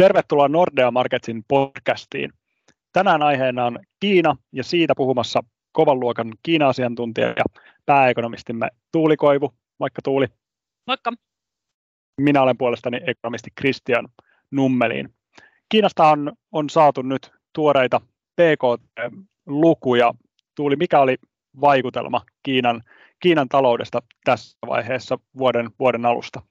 Tervetuloa Nordea Marketsin podcastiin. Tänään aiheena on Kiina ja siitä puhumassa kovan luokan Kiina-asiantuntija ja pääekonomistimme Tuuli Koivu. Moikka Tuuli. Moikka. Minä olen puolestani ekonomisti Christian Nummelin. Kiinasta on, on saatu nyt tuoreita PKT-lukuja. Tuuli, mikä oli vaikutelma Kiinan, Kiinan taloudesta tässä vaiheessa vuoden, vuoden alusta?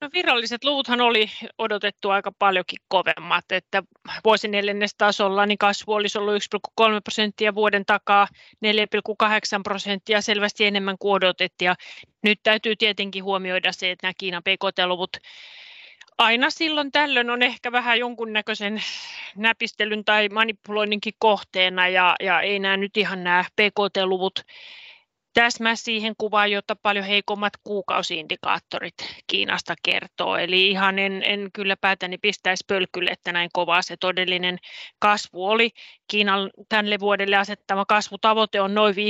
No viralliset luvuthan oli odotettu aika paljonkin kovemmat, että vuosineljännestäsolla niin kasvu olisi ollut 1,3 prosenttia vuoden takaa, 4,8 prosenttia selvästi enemmän kuin odotettiin. Ja nyt täytyy tietenkin huomioida se, että nämä Kiinan PKT-luvut aina silloin tällöin on ehkä vähän jonkunnäköisen näpistelyn tai manipuloinninkin kohteena ja, ja ei nämä nyt ihan nämä PKT-luvut täsmää siihen kuvaan, jota paljon heikommat kuukausiindikaattorit Kiinasta kertoo. Eli ihan en, en kyllä päätäni pistäisi pölkylle, että näin kovaa se todellinen kasvu oli. Kiinan tälle vuodelle asettama kasvutavoite on noin 5,5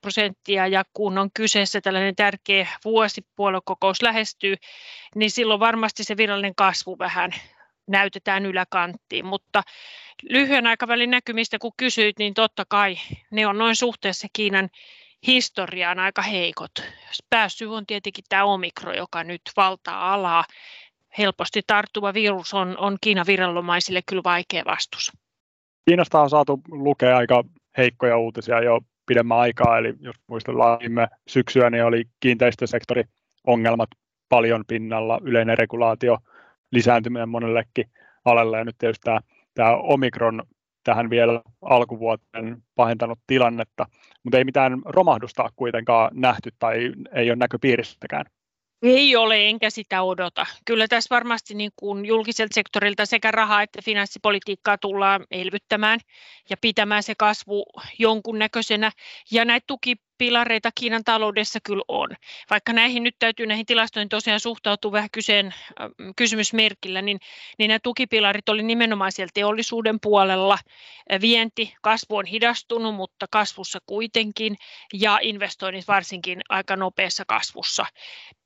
prosenttia ja kun on kyseessä tällainen tärkeä vuosi, puoluekokous lähestyy, niin silloin varmasti se virallinen kasvu vähän näytetään yläkanttiin, mutta lyhyen aikavälin näkymistä kun kysyit, niin totta kai ne on noin suhteessa Kiinan historiaan aika heikot. Pääsyy on tietenkin tämä omikro, joka nyt valtaa alaa. Helposti tarttuva virus on, on Kiinan viranomaisille kyllä vaikea vastus. Kiinasta on saatu lukea aika heikkoja uutisia jo pidemmän aikaa, eli jos muistellaan viime syksyä, niin oli kiinteistösektori ongelmat paljon pinnalla, yleinen regulaatio, lisääntyminen monellekin alalle, ja nyt tietysti tämä, tämä Omikron tähän vielä alkuvuoteen pahentanut tilannetta, mutta ei mitään romahdusta kuitenkaan nähty tai ei ole näköpiirissäkään. Ei ole, enkä sitä odota. Kyllä tässä varmasti niin kuin julkiselta sektorilta sekä rahaa että finanssipolitiikkaa tullaan elvyttämään ja pitämään se kasvu jonkunnäköisenä. Ja näitä tukipilareita Kiinan taloudessa kyllä on. Vaikka näihin nyt täytyy näihin tilastoihin tosiaan suhtautua vähän kyseen, kysymysmerkillä, niin, niin nämä tukipilarit oli nimenomaan siellä teollisuuden puolella. Vienti, kasvu on hidastunut, mutta kasvussa kuitenkin, ja investoinnit varsinkin aika nopeassa kasvussa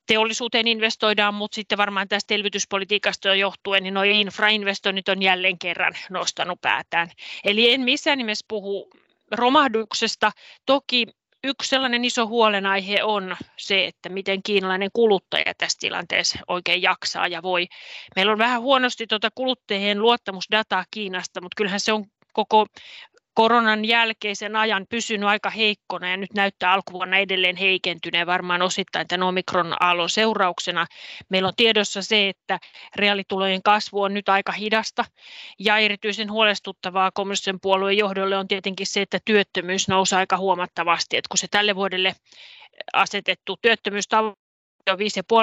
teollisuuteen investoidaan, mutta sitten varmaan tästä elvytyspolitiikasta johtuen, niin nuo infrainvestoinnit on jälleen kerran nostanut päätään. Eli en missään nimessä puhu romahduksesta. Toki yksi sellainen iso huolenaihe on se, että miten kiinalainen kuluttaja tässä tilanteessa oikein jaksaa ja voi. Meillä on vähän huonosti tuota kuluttajien luottamusdataa Kiinasta, mutta kyllähän se on koko koronan jälkeisen ajan pysynyt aika heikkona ja nyt näyttää alkuvuonna edelleen heikentyneen varmaan osittain tämän omikron aallon seurauksena. Meillä on tiedossa se, että reaalitulojen kasvu on nyt aika hidasta ja erityisen huolestuttavaa kommunistisen puolueen johdolle on tietenkin se, että työttömyys nousi aika huomattavasti, että kun se tälle vuodelle asetettu työttömyystavoite jo 5,5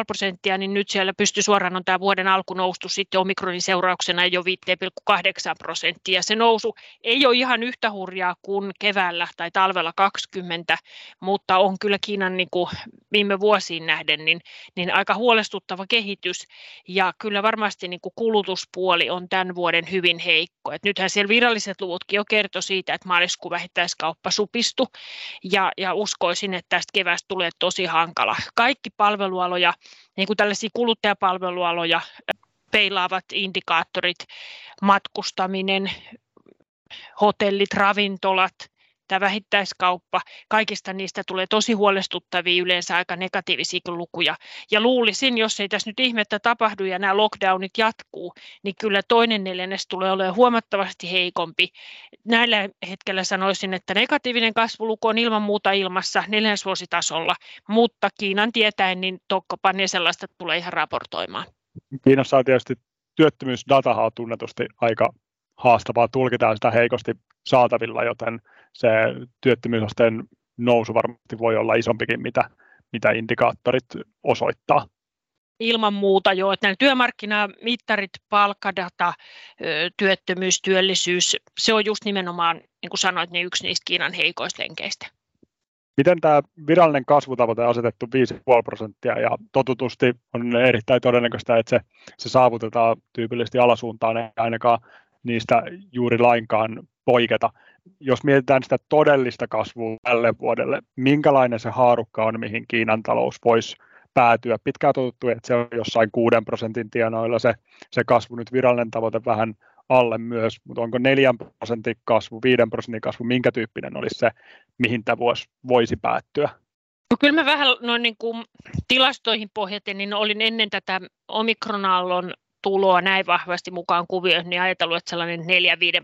prosenttia, niin nyt siellä pystyy suoraan on tämä vuoden alku noustu sitten omikronin seurauksena jo 5,8 prosenttia. Se nousu ei ole ihan yhtä hurjaa kuin keväällä tai talvella 20, mutta on kyllä Kiinan niin kuin viime vuosiin nähden niin, niin aika huolestuttava kehitys. Ja kyllä varmasti niin kuin kulutuspuoli on tämän vuoden hyvin heikko. Et nythän siellä viralliset luvutkin jo kertoi siitä, että maaliskuun vähittäiskauppa supistui ja, ja uskoisin, että tästä keväästä tulee tosi hankala. Kaikki palvelut palvelualoja, niin kuin tällaisia kuluttajapalvelualoja, peilaavat indikaattorit, matkustaminen, hotellit, ravintolat, tämä vähittäiskauppa, kaikista niistä tulee tosi huolestuttavia, yleensä aika negatiivisia lukuja. Ja luulisin, jos ei tässä nyt ihmettä tapahdu ja nämä lockdownit jatkuu, niin kyllä toinen neljännes tulee olemaan huomattavasti heikompi. Näillä hetkellä sanoisin, että negatiivinen kasvuluku on ilman muuta ilmassa neljännesvuositasolla, mutta Kiinan tietäen, niin Tokkopan sellaista tulee ihan raportoimaan. Kiinassa on tietysti työttömyysdatahan on tunnetusti aika haastavaa, tulkitaan sitä heikosti saatavilla, joten se työttömyysasteen nousu varmasti voi olla isompikin, mitä, mitä indikaattorit osoittaa. Ilman muuta jo, että nämä työmarkkinamittarit, palkkadata, työttömyys, työllisyys, se on just nimenomaan, niin kuin sanoit, niin yksi niistä Kiinan heikoista lenkeistä. Miten tämä virallinen kasvutavoite on asetettu 5,5 prosenttia ja totutusti on erittäin todennäköistä, että se, se saavutetaan tyypillisesti alasuuntaan, ei ainakaan niistä juuri lainkaan poiketa. Jos mietitään sitä todellista kasvua tälle vuodelle, minkälainen se haarukka on, mihin Kiinan talous voisi päätyä. Pitkään totuttu, että se on jossain 6 prosentin tienoilla se, se kasvu, nyt virallinen tavoite vähän alle myös, mutta onko 4 prosentin kasvu, 5 prosentin kasvu, minkä tyyppinen olisi se, mihin tämä vuosi voisi päättyä? No kyllä mä vähän noin niin kuin tilastoihin pohjaten, niin olin ennen tätä omikronallon tuloa näin vahvasti mukaan kuvioon, niin ajatellut, että sellainen 4-5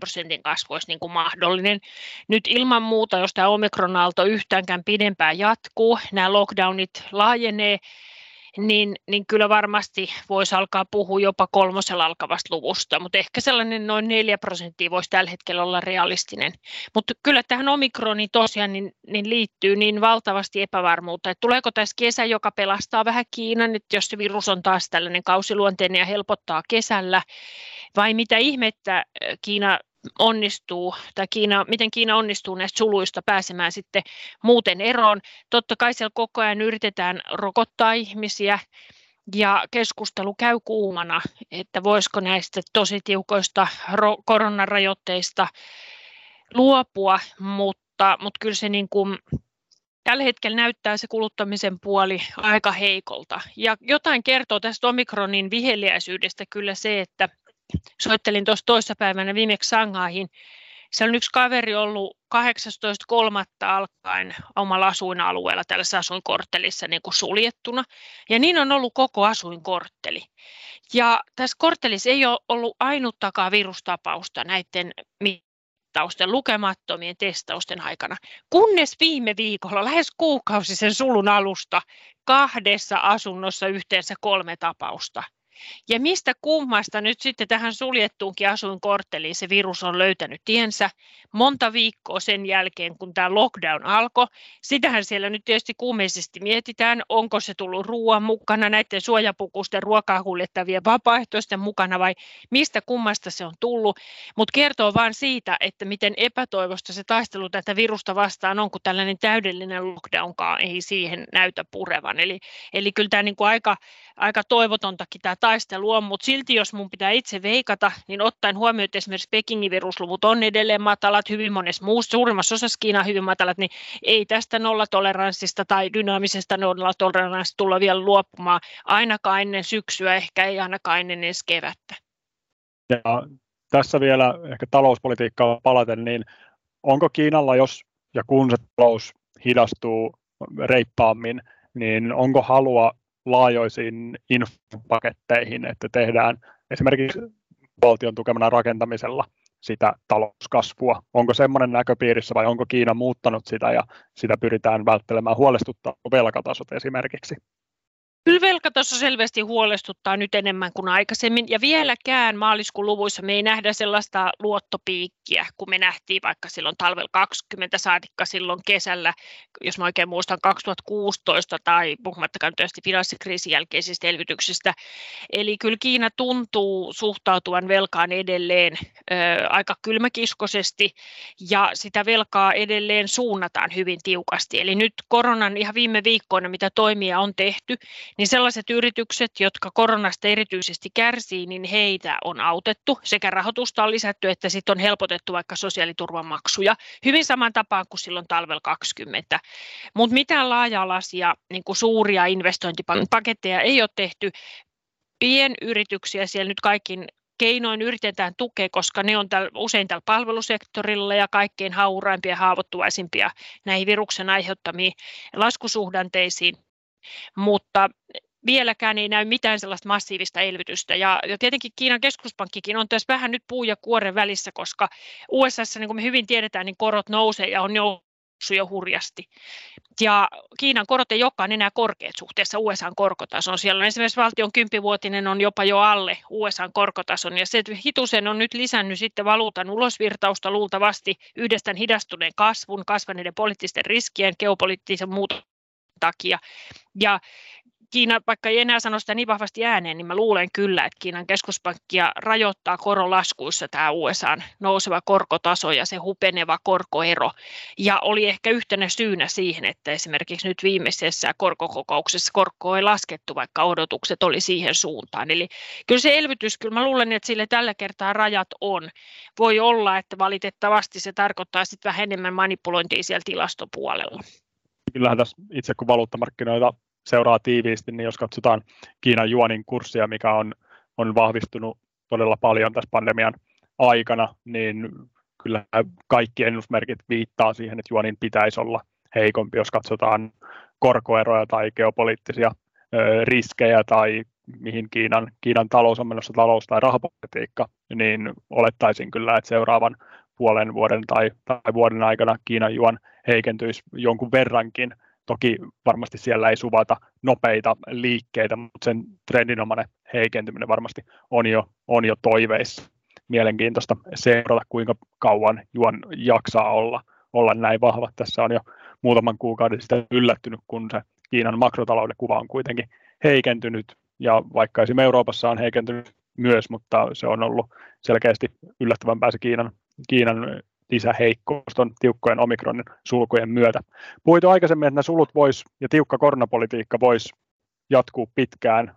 prosentin kasvu olisi niin kuin mahdollinen. Nyt ilman muuta, jos tämä omikronaalto yhtäänkään pidempään jatkuu, nämä lockdownit laajenee, niin, niin kyllä varmasti voisi alkaa puhua jopa kolmosella alkavasta luvusta, mutta ehkä sellainen noin 4 prosenttia voisi tällä hetkellä olla realistinen. Mutta kyllä tähän omikroniin tosiaan niin, niin liittyy niin valtavasti epävarmuutta, että tuleeko tässä kesä, joka pelastaa vähän Kiinan, että jos se virus on taas tällainen kausiluonteinen ja helpottaa kesällä, vai mitä ihmettä Kiina onnistuu, tai Kiina, miten Kiina onnistuu näistä suluista pääsemään sitten muuten eroon. Totta kai siellä koko ajan yritetään rokottaa ihmisiä, ja keskustelu käy kuumana, että voisiko näistä tosi tiukoista koronarajoitteista luopua, mutta, mutta kyllä se niin kuin, tällä hetkellä näyttää se kuluttamisen puoli aika heikolta. Ja jotain kertoo tästä omikronin viheliäisyydestä kyllä se, että soittelin tuossa toissapäivänä viimeksi Sanghaihin. Siellä on yksi kaveri ollut 18.3. alkaen omalla asuinalueella tällaisessa asuinkorttelissa niin kuin suljettuna. Ja niin on ollut koko asuinkortteli. Ja tässä korttelissa ei ole ollut ainuttakaan virustapausta näiden mittausten, lukemattomien testausten aikana, kunnes viime viikolla, lähes kuukausi sen sulun alusta, kahdessa asunnossa yhteensä kolme tapausta. Ja mistä kummasta nyt sitten tähän suljettuunkin asuinkortteliin se virus on löytänyt tiensä monta viikkoa sen jälkeen, kun tämä lockdown alkoi. Sitähän siellä nyt tietysti kuumeisesti mietitään, onko se tullut ruoan mukana, näiden suojapukusten ruokaa kuljettavien vapaaehtoisten mukana vai mistä kummasta se on tullut. Mutta kertoo vain siitä, että miten epätoivosta se taistelu tätä virusta vastaan on, kun tällainen täydellinen lockdownkaan ei siihen näytä purevan. Eli, eli kyllä tämä niinku aika, aika toivotontakin tämä taistelu on, mutta silti jos mun pitää itse veikata, niin ottaen huomioon, että esimerkiksi Pekingin virusluvut on edelleen matalat, hyvin monessa muussa, suurimmassa osassa Kiinaa hyvin matalat, niin ei tästä nollatoleranssista tai dynaamisesta nollatoleranssista tulla vielä luopumaan ainakaan ennen syksyä, ehkä ei ainakaan ennen ensi kevättä. Ja tässä vielä ehkä talouspolitiikkaa palaten, niin onko Kiinalla, jos ja kun se talous hidastuu reippaammin, niin onko halua laajoisiin infopaketteihin, että tehdään esimerkiksi valtion tukemana rakentamisella sitä talouskasvua. Onko semmoinen näköpiirissä vai onko Kiina muuttanut sitä ja sitä pyritään välttelemään huolestuttaa velkatasot esimerkiksi? Kyllä velkataso selvästi huolestuttaa nyt enemmän kuin aikaisemmin, ja vieläkään maaliskuun luvuissa me ei nähdä sellaista luottopiikkiä, kun me nähtiin vaikka silloin talvella 20 saatikka silloin kesällä, jos mä oikein muistan 2016 tai puhumattakaan tietysti finanssikriisin jälkeisistä elvytyksistä. Eli kyllä Kiina tuntuu suhtautuvan velkaan edelleen ö, aika kylmäkiskoisesti, ja sitä velkaa edelleen suunnataan hyvin tiukasti. Eli nyt koronan ihan viime viikkoina, mitä toimia on tehty, niin sellaiset yritykset, jotka koronasta erityisesti kärsii, niin heitä on autettu. Sekä rahoitusta on lisätty, että sitten on helpotettu vaikka sosiaaliturvamaksuja hyvin saman tapaan kuin silloin talvel 20. Mutta mitään laaja-alaisia niin suuria investointipaketteja ei ole tehty. Pienyrityksiä siellä nyt kaikin keinoin yritetään tukea, koska ne on täl, usein tällä palvelusektorilla ja kaikkein hauraimpia ja haavoittuvaisimpia näihin viruksen aiheuttamiin laskusuhdanteisiin mutta vieläkään ei näy mitään sellaista massiivista elvytystä. Ja, ja tietenkin Kiinan keskuspankkikin on tässä vähän nyt puu ja kuoren välissä, koska USA, niin kuin me hyvin tiedetään, niin korot nousee ja on noussut jo hurjasti. Ja Kiinan korot ei olekaan enää korkeat suhteessa USAn korkotason. Siellä on esimerkiksi valtion kymppivuotinen on jopa jo alle USAn korkotason, ja se hitusen on nyt lisännyt sitten valuutan ulosvirtausta luultavasti yhdestä hidastuneen kasvun, kasvaneiden poliittisten riskien, geopoliittisen muutoksen takia. Ja Kiina, vaikka ei enää sano sitä niin vahvasti ääneen, niin mä luulen kyllä, että Kiinan keskuspankkia rajoittaa koronlaskuissa tämä USA nouseva korkotaso ja se hupeneva korkoero. Ja oli ehkä yhtenä syynä siihen, että esimerkiksi nyt viimeisessä korkokokouksessa korko ei laskettu, vaikka odotukset oli siihen suuntaan. Eli kyllä se elvytys, kyllä mä luulen, että sille tällä kertaa rajat on. Voi olla, että valitettavasti se tarkoittaa sitten vähän enemmän manipulointia siellä tilastopuolella kyllähän tässä itse kun valuuttamarkkinoita seuraa tiiviisti, niin jos katsotaan Kiinan juonin kurssia, mikä on, on vahvistunut todella paljon tässä pandemian aikana, niin kyllä kaikki ennusmerkit viittaa siihen, että juonin pitäisi olla heikompi, jos katsotaan korkoeroja tai geopoliittisia ö, riskejä tai mihin Kiinan, Kiinan talous on menossa talous- tai rahapolitiikka, niin olettaisin kyllä, että seuraavan puolen vuoden tai, tai vuoden aikana Kiinan juon heikentyisi jonkun verrankin. Toki varmasti siellä ei suvata nopeita liikkeitä, mutta sen trendinomainen heikentyminen varmasti on jo, on jo toiveissa. Mielenkiintoista seurata, kuinka kauan juon jaksaa olla, olla näin vahva. Tässä on jo muutaman kuukauden sitten yllättynyt, kun se Kiinan makrotalouden kuva on kuitenkin heikentynyt, ja vaikka esimerkiksi Euroopassa on heikentynyt myös, mutta se on ollut selkeästi yllättävämpää se Kiinan, Kiinan lisäheikkous on tiukkojen omikronin sulkujen myötä. Puhuit aikaisemmin, että nämä sulut vois, ja tiukka koronapolitiikka voisi jatkuu pitkään.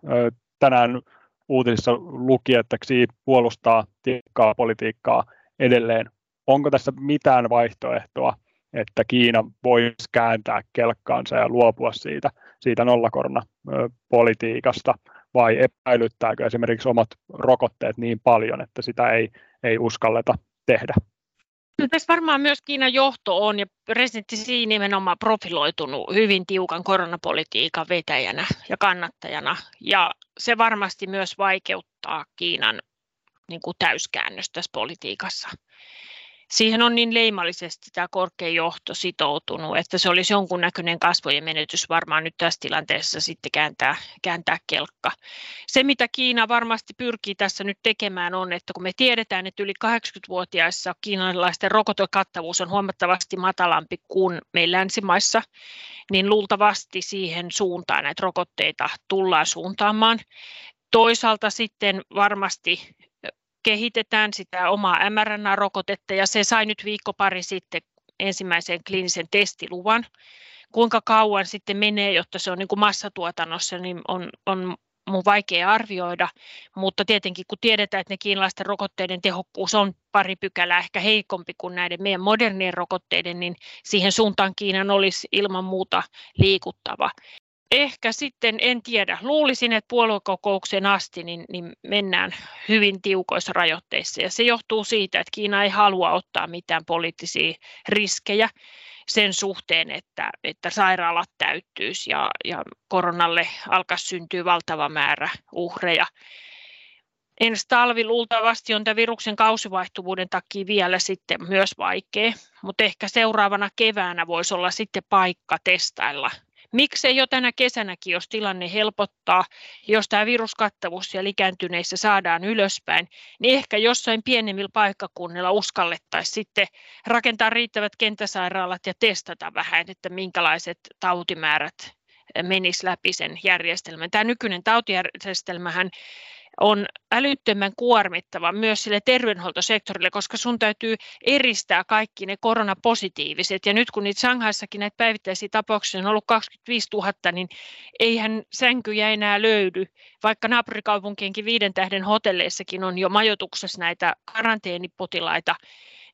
Tänään uutisissa luki, että Xi puolustaa tiukkaa politiikkaa edelleen. Onko tässä mitään vaihtoehtoa, että Kiina voisi kääntää kelkkaansa ja luopua siitä, siitä nollakoronapolitiikasta, vai epäilyttääkö esimerkiksi omat rokotteet niin paljon, että sitä ei, ei uskalleta tehdä? Tässä varmaan myös Kiinan johto on ja presidentti Xi nimenomaan profiloitunut hyvin tiukan koronapolitiikan vetäjänä ja kannattajana. Ja se varmasti myös vaikeuttaa Kiinan niin kuin täyskäännöstä tässä politiikassa siihen on niin leimallisesti tämä korkea johto sitoutunut, että se olisi jonkunnäköinen kasvojen menetys varmaan nyt tässä tilanteessa sitten kääntää, kääntää kelkka. Se, mitä Kiina varmasti pyrkii tässä nyt tekemään on, että kun me tiedetään, että yli 80-vuotiaissa kiinalaisten rokotekattavuus on huomattavasti matalampi kuin meillä länsimaissa, niin luultavasti siihen suuntaan näitä rokotteita tullaan suuntaamaan. Toisaalta sitten varmasti kehitetään sitä omaa mRNA-rokotetta ja se sai nyt viikko pari sitten ensimmäisen kliinisen testiluvan. Kuinka kauan sitten menee, jotta se on niin kuin massatuotannossa, niin on, on mun vaikea arvioida, mutta tietenkin kun tiedetään, että ne kiinalaisten rokotteiden tehokkuus on pari pykälää ehkä heikompi kuin näiden meidän modernien rokotteiden, niin siihen suuntaan Kiinan olisi ilman muuta liikuttava ehkä sitten, en tiedä, luulisin, että puoluekokouksen asti niin, niin mennään hyvin tiukoissa rajoitteissa ja se johtuu siitä, että Kiina ei halua ottaa mitään poliittisia riskejä sen suhteen, että, että sairaalat täyttyisi ja, ja koronalle alkaisi syntyä valtava määrä uhreja. Ensi talvi luultavasti on tämän viruksen kausivaihtuvuuden takia vielä sitten myös vaikea, mutta ehkä seuraavana keväänä voisi olla sitten paikka testailla Miksei jo tänä kesänäkin, jos tilanne helpottaa, jos tämä viruskattavuus siellä ikääntyneissä saadaan ylöspäin, niin ehkä jossain pienemmillä paikkakunnilla uskallettaisiin sitten rakentaa riittävät kenttäsairaalat ja testata vähän, että minkälaiset tautimäärät menisi läpi sen järjestelmän. Tämä nykyinen tautijärjestelmähän on älyttömän kuormittava myös sille terveydenhuoltosektorille, koska sun täytyy eristää kaikki ne koronapositiiviset. Ja nyt kun niitä Shanghaissakin näitä päivittäisiä tapauksia on ollut 25 000, niin eihän sänkyjä enää löydy, vaikka naapurikaupunkienkin viiden tähden hotelleissakin on jo majoituksessa näitä karanteenipotilaita,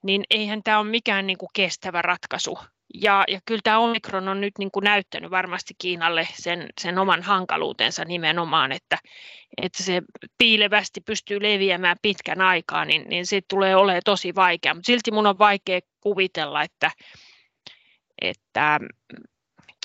niin eihän tämä ole mikään niin kuin kestävä ratkaisu ja, ja kyllä tämä Omikron on nyt niin kuin näyttänyt varmasti Kiinalle sen, sen oman hankaluutensa nimenomaan, että, että se piilevästi pystyy leviämään pitkän aikaa, niin, niin siitä tulee olemaan tosi vaikea. Mutta silti minun on vaikea kuvitella, että, että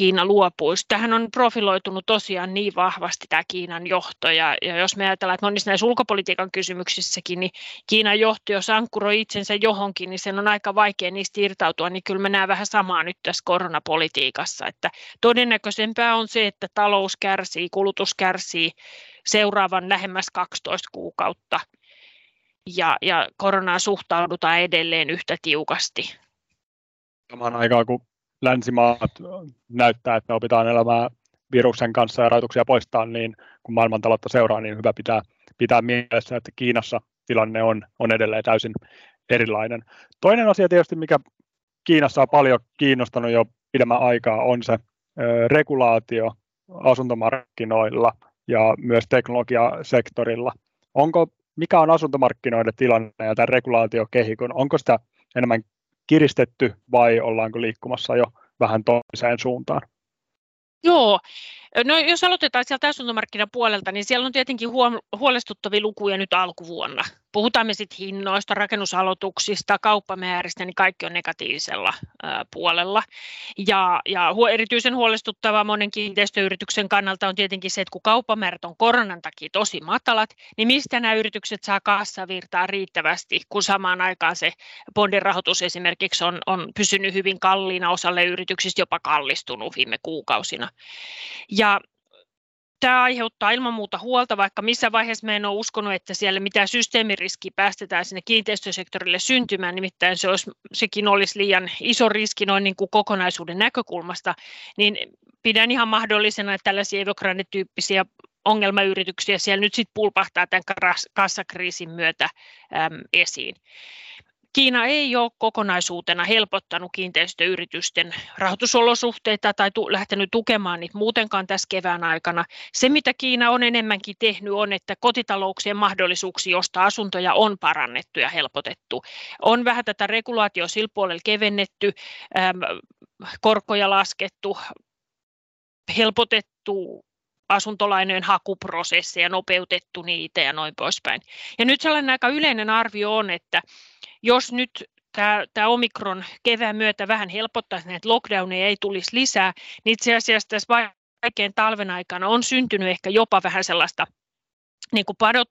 Kiina luopuisi. Tähän on profiloitunut tosiaan niin vahvasti tämä Kiinan johto, ja, ja jos me ajatellaan, että monissa näissä ulkopolitiikan kysymyksissäkin, niin Kiinan johto, jos ankkuroi itsensä johonkin, niin sen on aika vaikea niistä irtautua, niin kyllä me näemme vähän samaa nyt tässä koronapolitiikassa, että todennäköisempää on se, että talous kärsii, kulutus kärsii seuraavan lähemmäs 12 kuukautta, ja, ja koronaan suhtaudutaan edelleen yhtä tiukasti. Samaan aikaan, kun länsimaat näyttää, että opitaan elämään viruksen kanssa ja rajoituksia poistaa, niin kun maailmantaloutta seuraa, niin hyvä pitää, pitää mielessä, että Kiinassa tilanne on, on edelleen täysin erilainen. Toinen asia tietysti, mikä Kiinassa on paljon kiinnostanut jo pidemmän aikaa, on se ö, regulaatio asuntomarkkinoilla ja myös teknologiasektorilla. Onko, mikä on asuntomarkkinoiden tilanne ja tämä regulaatiokehikon, onko sitä enemmän kiristetty vai ollaanko liikkumassa jo vähän toiseen suuntaan? Joo, No jos aloitetaan sieltä asuntomarkkinapuolelta, niin siellä on tietenkin huolestuttavia lukuja nyt alkuvuonna. Puhutaan me sitten hinnoista, rakennusaloituksista, kauppamääristä, niin kaikki on negatiivisella puolella. Ja, ja erityisen huolestuttavaa monen kiinteistöyrityksen kannalta on tietenkin se, että kun kauppamäärät on koronan takia tosi matalat, niin mistä nämä yritykset saa kassavirtaa riittävästi, kun samaan aikaan se bondin rahoitus esimerkiksi on, on pysynyt hyvin kalliina osalle yrityksistä, jopa kallistunut viime kuukausina. Ja tämä aiheuttaa ilman muuta huolta, vaikka missä vaiheessa me en ole uskonut, että siellä mitään systeemiriskiä päästetään sinne kiinteistösektorille syntymään, nimittäin se olisi, sekin olisi liian iso riski noin niin kuin kokonaisuuden näkökulmasta, niin pidän ihan mahdollisena, että tällaisia Evergrande-tyyppisiä ongelmayrityksiä siellä nyt sitten pulpahtaa tämän kassakriisin myötä äm, esiin. Kiina ei ole kokonaisuutena helpottanut kiinteistöyritysten rahoitusolosuhteita tai tu- lähtenyt tukemaan niitä muutenkaan tässä kevään aikana. Se, mitä Kiina on enemmänkin tehnyt, on, että kotitalouksien mahdollisuuksia ostaa asuntoja on parannettu ja helpotettu. On vähän tätä regulaatio sillä puolella kevennetty, äm, korkoja laskettu, helpotettu asuntolainojen hakuprosesseja, nopeutettu niitä ja noin poispäin. Ja nyt sellainen aika yleinen arvio on, että jos nyt tämä, tämä omikron kevään myötä vähän helpottaisi, että lockdowneja ei tulisi lisää, niin itse asiassa tässä vaikean talven aikana on syntynyt ehkä jopa vähän sellaista niin kuin padot,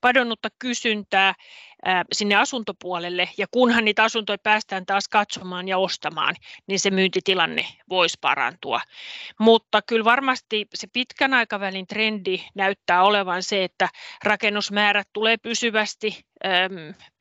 padonnutta kysyntää sinne asuntopuolelle, ja kunhan niitä asuntoja päästään taas katsomaan ja ostamaan, niin se myyntitilanne voisi parantua. Mutta kyllä varmasti se pitkän aikavälin trendi näyttää olevan se, että rakennusmäärät tulee pysyvästi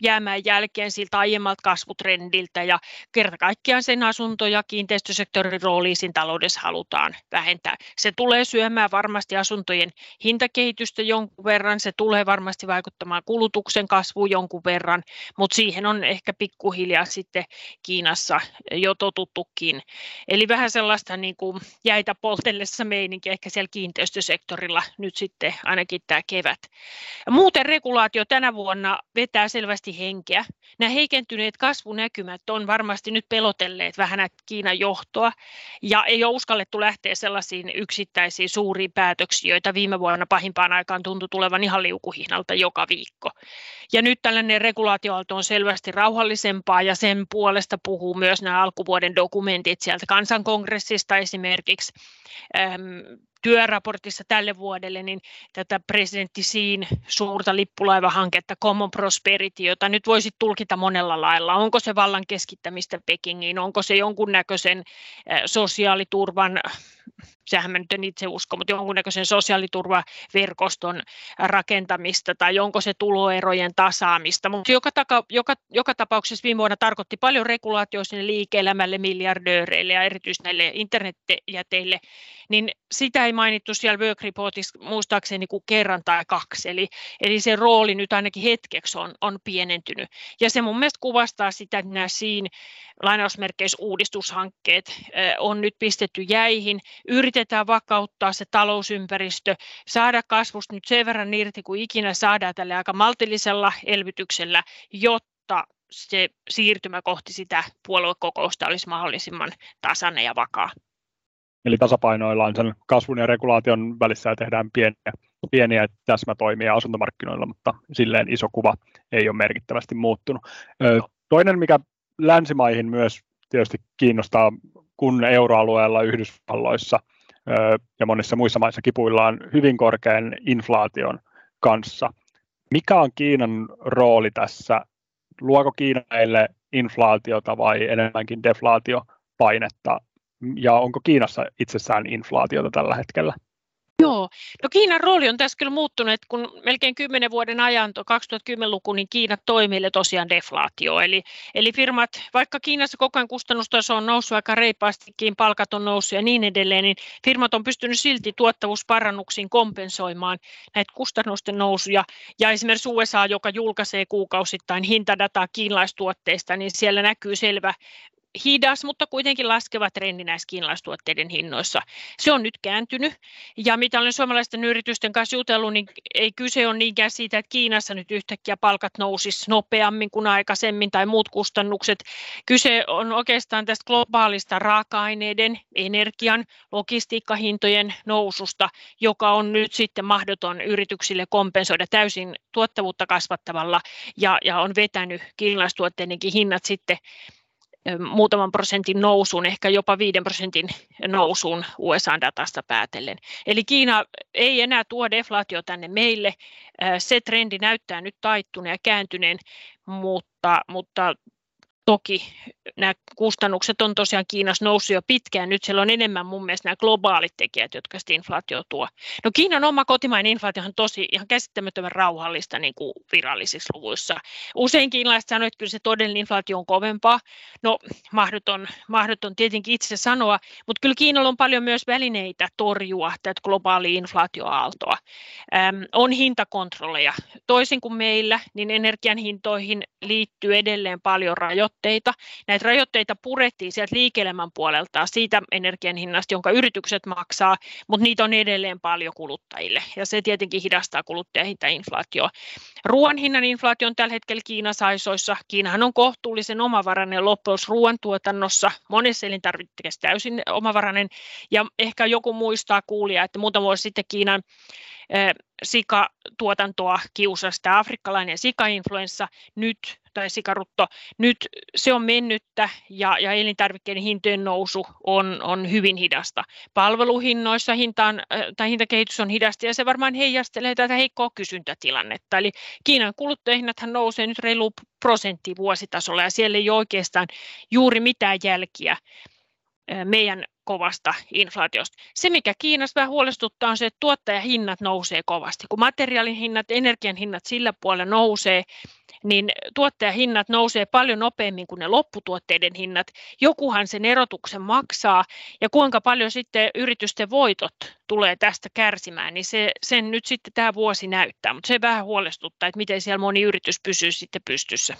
jäämään jälkeen siltä aiemmalta kasvutrendiltä ja kerta kaikkiaan sen asunto- ja kiinteistösektorin rooliin siinä taloudessa halutaan vähentää. Se tulee syömään varmasti asuntojen hintakehitystä jonkun verran, se tulee varmasti vaikuttamaan kulutuksen kasvuun jonkun verran, mutta siihen on ehkä pikkuhiljaa sitten Kiinassa jo totuttukin. Eli vähän sellaista niin kuin jäitä poltellessa meininki ehkä siellä kiinteistösektorilla nyt sitten ainakin tämä kevät. Muuten regulaatio tänä vuonna vetää selvästi henkeä. Nämä heikentyneet kasvunäkymät on varmasti nyt pelotelleet vähän Kiinan johtoa ja ei ole uskallettu lähteä sellaisiin yksittäisiin suuriin päätöksiin, joita viime vuonna pahimpaan aikaan tuntui tulevan ihan liukuhihnalta joka viikko. Ja nyt tällainen regulaatioalto on selvästi rauhallisempaa ja sen puolesta puhuu myös nämä alkuvuoden dokumentit sieltä kansankongressista esimerkiksi työraportissa tälle vuodelle niin tätä presidentti Siin suurta lippulaivahanketta Common Prosperity, jota nyt voisi tulkita monella lailla. Onko se vallan keskittämistä Pekingiin, onko se jonkunnäköisen sosiaaliturvan sehän mä nyt en itse usko, mutta jonkunnäköisen sosiaaliturvaverkoston rakentamista tai onko se tuloerojen tasaamista. Mutta joka, taka, joka, joka tapauksessa viime vuonna tarkoitti paljon regulaatioa sinne liike-elämälle, miljardööreille ja erityisesti näille internetjäteille, niin sitä ei mainittu siellä work reportissa muistaakseni kuin kerran tai kaksi, eli, eli se rooli nyt ainakin hetkeksi on, on pienentynyt. Ja se mun mielestä kuvastaa sitä, että nämä siinä lainausmerkeissä uudistushankkeet on nyt pistetty jäihin, yritetään vakauttaa se talousympäristö, saada kasvusta nyt sen verran irti kuin ikinä saadaan tällä aika maltillisella elvytyksellä, jotta se siirtymä kohti sitä puoluekokousta olisi mahdollisimman tasainen ja vakaa. Eli tasapainoillaan sen kasvun ja regulaation välissä ja tehdään pieniä, pieniä täsmätoimia asuntomarkkinoilla, mutta silleen iso kuva ei ole merkittävästi muuttunut. Toinen, mikä länsimaihin myös tietysti kiinnostaa, kun euroalueella Yhdysvalloissa ja monissa muissa maissa kipuillaan hyvin korkean inflaation kanssa. Mikä on Kiinan rooli tässä? Luoko Kiina meille inflaatiota vai enemmänkin deflaatiopainetta? Ja onko Kiinassa itsessään inflaatiota tällä hetkellä? Joo, no Kiinan rooli on tässä kyllä muuttunut, että kun melkein kymmenen vuoden ajan, 2010-luku, niin Kiina toimii tosiaan deflaatio. Eli, eli firmat, vaikka Kiinassa koko ajan kustannustaso on noussut aika reipaastikin, palkat on noussut ja niin edelleen, niin firmat on pystynyt silti tuottavuusparannuksiin kompensoimaan näitä kustannusten nousuja. Ja esimerkiksi USA, joka julkaisee kuukausittain hintadataa kiinalaistuotteista, niin siellä näkyy selvä hidas, mutta kuitenkin laskeva trendi näissä kiinalaistuotteiden hinnoissa. Se on nyt kääntynyt ja mitä olen suomalaisten yritysten kanssa jutellut, niin ei kyse ole niinkään siitä, että Kiinassa nyt yhtäkkiä palkat nousis nopeammin kuin aikaisemmin tai muut kustannukset. Kyse on oikeastaan tästä globaalista raaka-aineiden, energian, logistiikkahintojen noususta, joka on nyt sitten mahdoton yrityksille kompensoida täysin tuottavuutta kasvattavalla ja, ja on vetänyt kiinalaistuotteidenkin hinnat sitten muutaman prosentin nousuun, ehkä jopa viiden prosentin nousuun USA-datasta päätellen. Eli Kiina ei enää tuo deflaatio tänne meille. Se trendi näyttää nyt taittuneen ja kääntyneen, mutta, mutta Toki nämä kustannukset on tosiaan Kiinassa noussut jo pitkään. Nyt siellä on enemmän mun mielestä nämä globaalit tekijät, jotka sitä inflaatio tuo. No Kiinan oma kotimainen inflaatio on tosi ihan käsittämättömän rauhallista niin kuin virallisissa luvuissa. Usein kiinalaiset sanoivat, että kyllä se todellinen inflaatio on kovempaa. No mahdoton, mahdoton tietenkin itse sanoa, mutta kyllä Kiinalla on paljon myös välineitä torjua tätä globaalia inflaatioaaltoa. Ähm, on hintakontrolleja. Toisin kuin meillä, niin energian hintoihin liittyy edelleen paljon rajoitteita rajoitteita. Näitä rajoitteita purettiin sieltä liike-elämän puolelta siitä energian hinnasta, jonka yritykset maksaa, mutta niitä on edelleen paljon kuluttajille ja se tietenkin hidastaa kuluttajahintainflaatioa. Ruoan hinnan inflaatio on tällä hetkellä Kiinassa aisoissa. Kiinahan on kohtuullisen omavarainen loppuus ruoantuotannossa, monessa elintarvikkeessa täysin omavarainen ja ehkä joku muistaa kuulia, että muutama vuosi sitten Kiinan sikatuotantoa kiusasi tämä afrikkalainen sikainfluenssa nyt, tai sikarutto, nyt se on mennyttä ja, ja elintarvikkeiden hintojen nousu on, on hyvin hidasta. Palveluhinnoissa hintaan, tai hintakehitys on hidasta ja se varmaan heijastelee tätä heikkoa kysyntätilannetta. Eli Kiinan kuluttajahinnathan nousee nyt reilu prosentti vuositasolla ja siellä ei ole oikeastaan juuri mitään jälkiä meidän kovasta inflaatiosta. Se, mikä Kiinassa vähän huolestuttaa, on se, että tuottajahinnat nousee kovasti. Kun materiaalin hinnat, energian hinnat sillä puolella nousee, niin tuottajahinnat nousee paljon nopeammin kuin ne lopputuotteiden hinnat. Jokuhan sen erotuksen maksaa ja kuinka paljon sitten yritysten voitot tulee tästä kärsimään, niin se, sen nyt sitten tämä vuosi näyttää, mutta se vähän huolestuttaa, että miten siellä moni yritys pysyy sitten pystyssä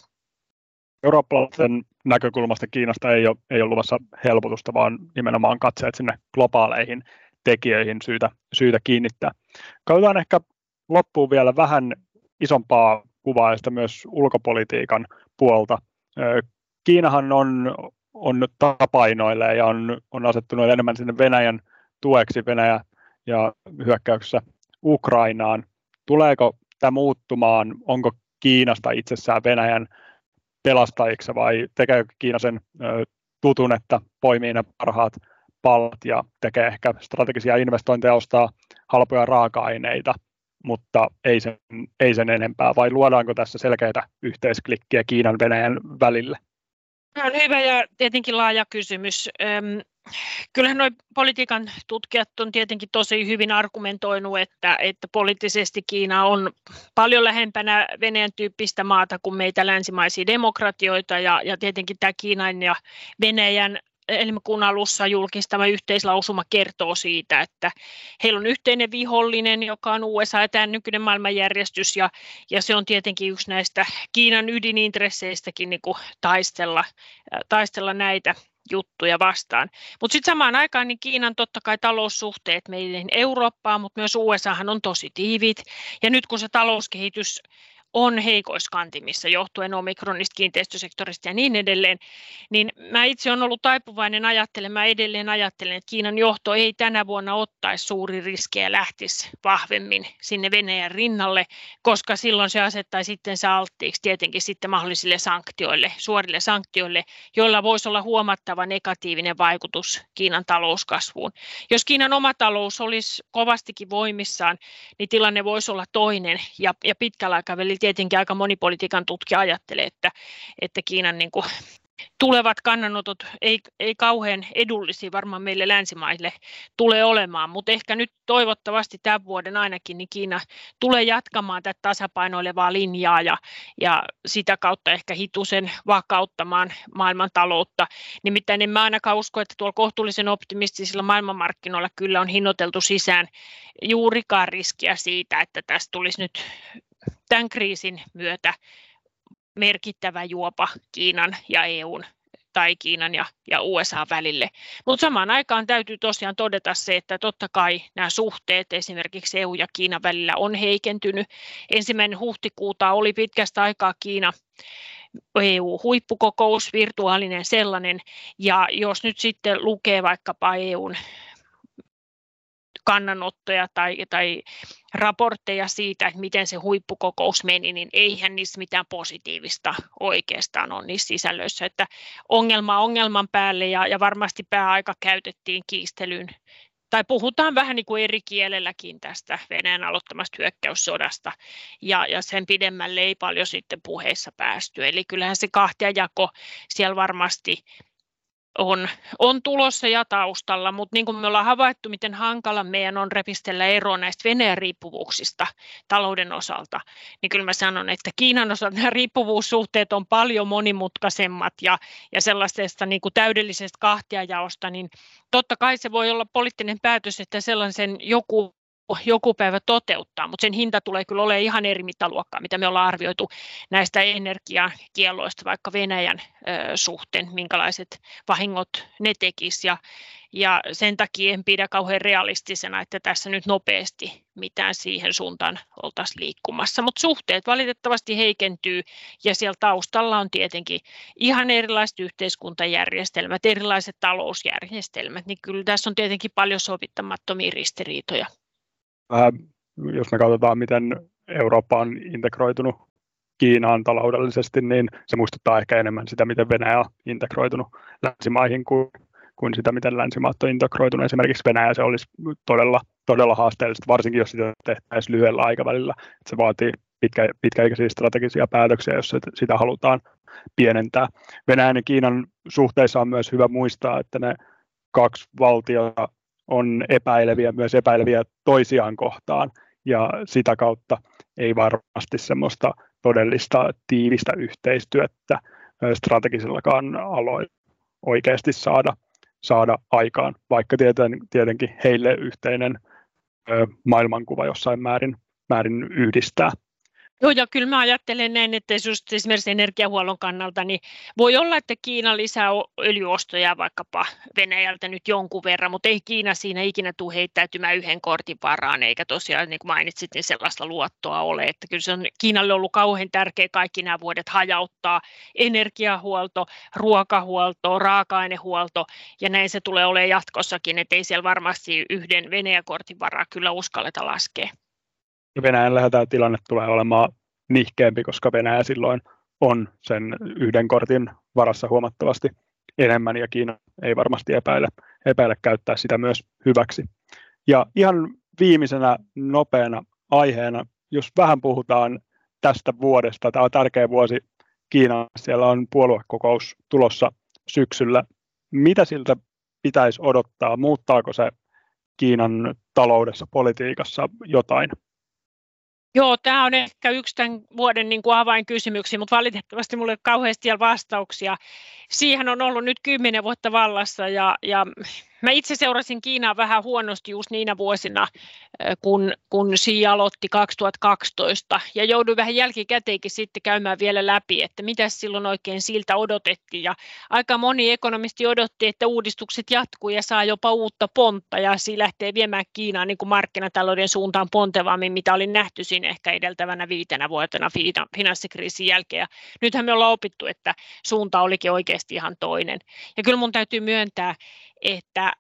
eurooppalaisen näkökulmasta Kiinasta ei ole, ei ole luvassa helpotusta, vaan nimenomaan katseet sinne globaaleihin tekijöihin syytä, syytä kiinnittää. Katsotaan ehkä loppuun vielä vähän isompaa kuvaa ja myös ulkopolitiikan puolta. Kiinahan on, on tapainoille ja on, on asettunut enemmän sinne Venäjän tueksi Venäjä ja hyökkäyksessä Ukrainaan. Tuleeko tämä muuttumaan? Onko Kiinasta itsessään Venäjän pelastajiksi vai tekeekö Kiina sen tutun, että poimii ne parhaat palat ja tekee ehkä strategisia investointeja, ostaa halpoja raaka-aineita, mutta ei sen, ei sen enempää, vai luodaanko tässä selkeitä yhteisklikkiä Kiinan Venäjän välille? Tämä on hyvä ja tietenkin laaja kysymys kyllähän nuo politiikan tutkijat on tietenkin tosi hyvin argumentoinut, että, että poliittisesti Kiina on paljon lähempänä Venäjän tyyppistä maata kuin meitä länsimaisia demokratioita. Ja, ja tietenkin tämä Kiinan ja Venäjän helmikuun alussa julkistama yhteislausuma kertoo siitä, että heillä on yhteinen vihollinen, joka on USA ja tämä nykyinen maailmanjärjestys, ja, ja se on tietenkin yksi näistä Kiinan ydinintresseistäkin niin kuin taistella, taistella näitä juttuja vastaan. Mutta sitten samaan aikaan niin Kiinan totta kai taloussuhteet meihin Eurooppaan, mutta myös USAhan on tosi tiivit. Ja nyt kun se talouskehitys on heikoiskantimissa johtuen omikronista, kiinteistösektorista ja niin edelleen, niin mä itse olen ollut taipuvainen ajattelemaan, edelleen ajattelen, että Kiinan johto ei tänä vuonna ottaisi suuri riskejä lähtisi vahvemmin sinne Venäjän rinnalle, koska silloin se asettaisi sitten se alttiiksi tietenkin sitten mahdollisille sanktioille, suorille sanktioille, joilla voisi olla huomattava negatiivinen vaikutus Kiinan talouskasvuun. Jos Kiinan oma talous olisi kovastikin voimissaan, niin tilanne voisi olla toinen ja, ja pitkällä aikavälillä tietenkin aika moni politiikan tutkija ajattelee, että, että Kiinan niin kuin tulevat kannanotot ei, ei kauhean edullisia varmaan meille länsimaille tule olemaan, mutta ehkä nyt toivottavasti tämän vuoden ainakin niin Kiina tulee jatkamaan tätä tasapainoilevaa linjaa ja, ja sitä kautta ehkä hitusen vakauttamaan maailman taloutta. Nimittäin en mä ainakaan usko, että tuolla kohtuullisen optimistisilla maailmanmarkkinoilla kyllä on hinnoiteltu sisään juurikaan riskiä siitä, että tästä tulisi nyt tämän kriisin myötä merkittävä juopa Kiinan ja EUn tai Kiinan ja, ja USA välille. Mutta samaan aikaan täytyy tosiaan todeta se, että totta kai nämä suhteet esimerkiksi EU ja Kiinan välillä on heikentynyt. Ensimmäinen huhtikuuta oli pitkästä aikaa Kiina EU-huippukokous, virtuaalinen sellainen, ja jos nyt sitten lukee vaikkapa EUn kannanottoja tai, tai raportteja siitä, että miten se huippukokous meni, niin eihän niissä mitään positiivista oikeastaan ole niissä sisällöissä. Että ongelma ongelman päälle ja, ja varmasti pääaika käytettiin kiistelyyn tai puhutaan vähän niin kuin eri kielelläkin tästä Venäjän aloittamasta hyökkäyssodasta, ja, ja sen pidemmälle ei paljon sitten puheissa päästy. Eli kyllähän se kahtiajako siellä varmasti on, on tulossa ja taustalla, mutta niin kuin me ollaan havaittu, miten hankala meidän on repistellä eroa näistä Venäjän riippuvuuksista talouden osalta, niin kyllä mä sanon, että Kiinan osalta nämä riippuvuussuhteet on paljon monimutkaisemmat ja, ja sellaisesta niin kuin täydellisestä kahtiajaosta, niin totta kai se voi olla poliittinen päätös, että sellaisen joku joku päivä toteuttaa, mutta sen hinta tulee kyllä olemaan ihan eri mittaluokkaa, mitä me ollaan arvioitu näistä energiakielloista vaikka Venäjän ö, suhteen, minkälaiset vahingot ne tekisivät. Ja, ja sen takia en pidä kauhean realistisena, että tässä nyt nopeasti mitään siihen suuntaan oltaisiin liikkumassa. Mutta suhteet valitettavasti heikentyy ja siellä taustalla on tietenkin ihan erilaiset yhteiskuntajärjestelmät, erilaiset talousjärjestelmät, niin kyllä tässä on tietenkin paljon sovittamattomia ristiriitoja vähän, jos me katsotaan, miten Eurooppa on integroitunut Kiinaan taloudellisesti, niin se muistuttaa ehkä enemmän sitä, miten Venäjä on integroitunut länsimaihin kuin, kuin sitä, miten länsimaat on integroitunut. Esimerkiksi Venäjä se olisi todella, todella haasteellista, varsinkin jos sitä tehtäisiin lyhyellä aikavälillä. Että se vaatii pitkä, pitkäikäisiä strategisia päätöksiä, jos sitä halutaan pienentää. Venäjän ja Kiinan suhteissa on myös hyvä muistaa, että ne kaksi valtiota on epäileviä, myös epäileviä toisiaan kohtaan, ja sitä kautta ei varmasti semmoista todellista tiivistä yhteistyötä strategisillakaan aloilla oikeasti saada, saada aikaan, vaikka tieten, tietenkin heille yhteinen maailmankuva jossain määrin, määrin yhdistää. Joo, ja kyllä mä ajattelen näin, että just esimerkiksi energiahuollon kannalta, niin voi olla, että Kiina lisää öljyostoja vaikkapa Venäjältä nyt jonkun verran, mutta ei Kiina siinä ikinä tule heittäytymään yhden kortin varaan, eikä tosiaan, niin kuin mainitsit, niin sellaista luottoa ole, että kyllä se on Kiinalle ollut kauhean tärkeä kaikki nämä vuodet hajauttaa energiahuolto, ruokahuolto, raaka-ainehuolto, ja näin se tulee olemaan jatkossakin, että ei siellä varmasti yhden Venäjän kortin varaa kyllä uskalleta laskea. Venäjällä tämä tilanne tulee olemaan nihkeämpi, koska Venäjä silloin on sen yhden kortin varassa huomattavasti enemmän ja Kiina ei varmasti epäile, epäile käyttää sitä myös hyväksi. Ja ihan viimeisenä nopeana aiheena, jos vähän puhutaan tästä vuodesta, tämä on tärkeä vuosi Kiinassa, siellä on puoluekokous tulossa syksyllä. Mitä siltä pitäisi odottaa? Muuttaako se Kiinan taloudessa, politiikassa jotain? Joo, tämä on ehkä yksi tämän vuoden niin kuin avainkysymyksiä, mutta valitettavasti minulla ei ole kauheasti vastauksia. Siihen on ollut nyt kymmenen vuotta vallassa ja, ja Mä itse seurasin Kiinaa vähän huonosti just niinä vuosina, kun, kun Xi aloitti 2012 ja jouduin vähän jälkikäteenkin sitten käymään vielä läpi, että mitä silloin oikein siltä odotettiin. Ja aika moni ekonomisti odotti, että uudistukset jatkuu ja saa jopa uutta pontta ja Xi lähtee viemään Kiinaa niin kuin markkinatalouden suuntaan pontevammin, mitä oli nähty siinä ehkä edeltävänä viitenä vuotena finanssikriisin jälkeen. Ja nythän me ollaan opittu, että suunta olikin oikeasti ihan toinen. Ja kyllä mun täytyy myöntää, että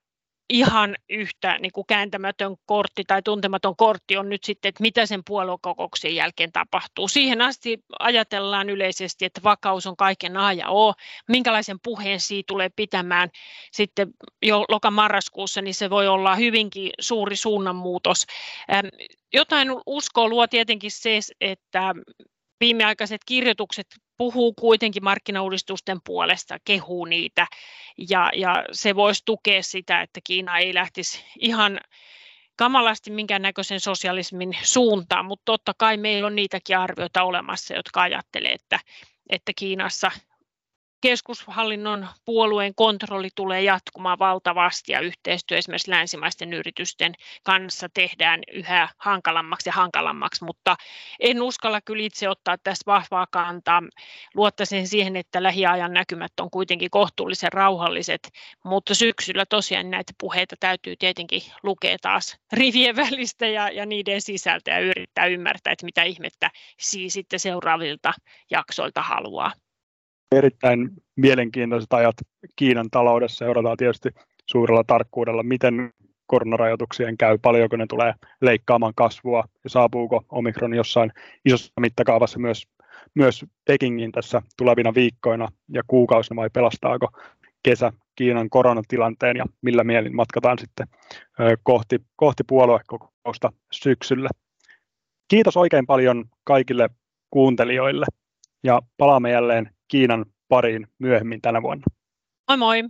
ihan yhtä niin kuin kääntämätön kortti tai tuntematon kortti on nyt sitten, että mitä sen puoluekokouksen jälkeen tapahtuu. Siihen asti ajatellaan yleisesti, että vakaus on kaiken A ja O. Minkälaisen puheen siitä tulee pitämään sitten jo loka-marraskuussa, niin se voi olla hyvinkin suuri suunnanmuutos. Jotain uskoa luo tietenkin se, että viimeaikaiset kirjoitukset puhuu kuitenkin markkinauudistusten puolesta, kehuu niitä, ja, ja se voisi tukea sitä, että Kiina ei lähtisi ihan kamalasti minkäännäköisen sosialismin suuntaan, mutta totta kai meillä on niitäkin arvioita olemassa, jotka ajattelee, että, että Kiinassa keskushallinnon puolueen kontrolli tulee jatkumaan valtavasti ja yhteistyö esimerkiksi länsimaisten yritysten kanssa tehdään yhä hankalammaksi ja hankalammaksi, mutta en uskalla kyllä itse ottaa tästä vahvaa kantaa. Luottaisin siihen, että lähiajan näkymät on kuitenkin kohtuullisen rauhalliset, mutta syksyllä tosiaan näitä puheita täytyy tietenkin lukea taas rivien välistä ja, ja niiden sisältä ja yrittää ymmärtää, että mitä ihmettä siis sitten seuraavilta jaksoilta haluaa erittäin mielenkiintoiset ajat Kiinan taloudessa. Seurataan tietysti suurella tarkkuudella, miten koronarajoituksien käy, paljonko ne tulee leikkaamaan kasvua ja saapuuko omikron jossain isossa mittakaavassa myös, myös Pekingin tässä tulevina viikkoina ja kuukausina vai pelastaako kesä Kiinan koronatilanteen ja millä mielin matkataan sitten kohti, kohti puoluekokousta syksyllä. Kiitos oikein paljon kaikille kuuntelijoille ja palaamme jälleen Kiinan pariin myöhemmin tänä vuonna. Moi moi!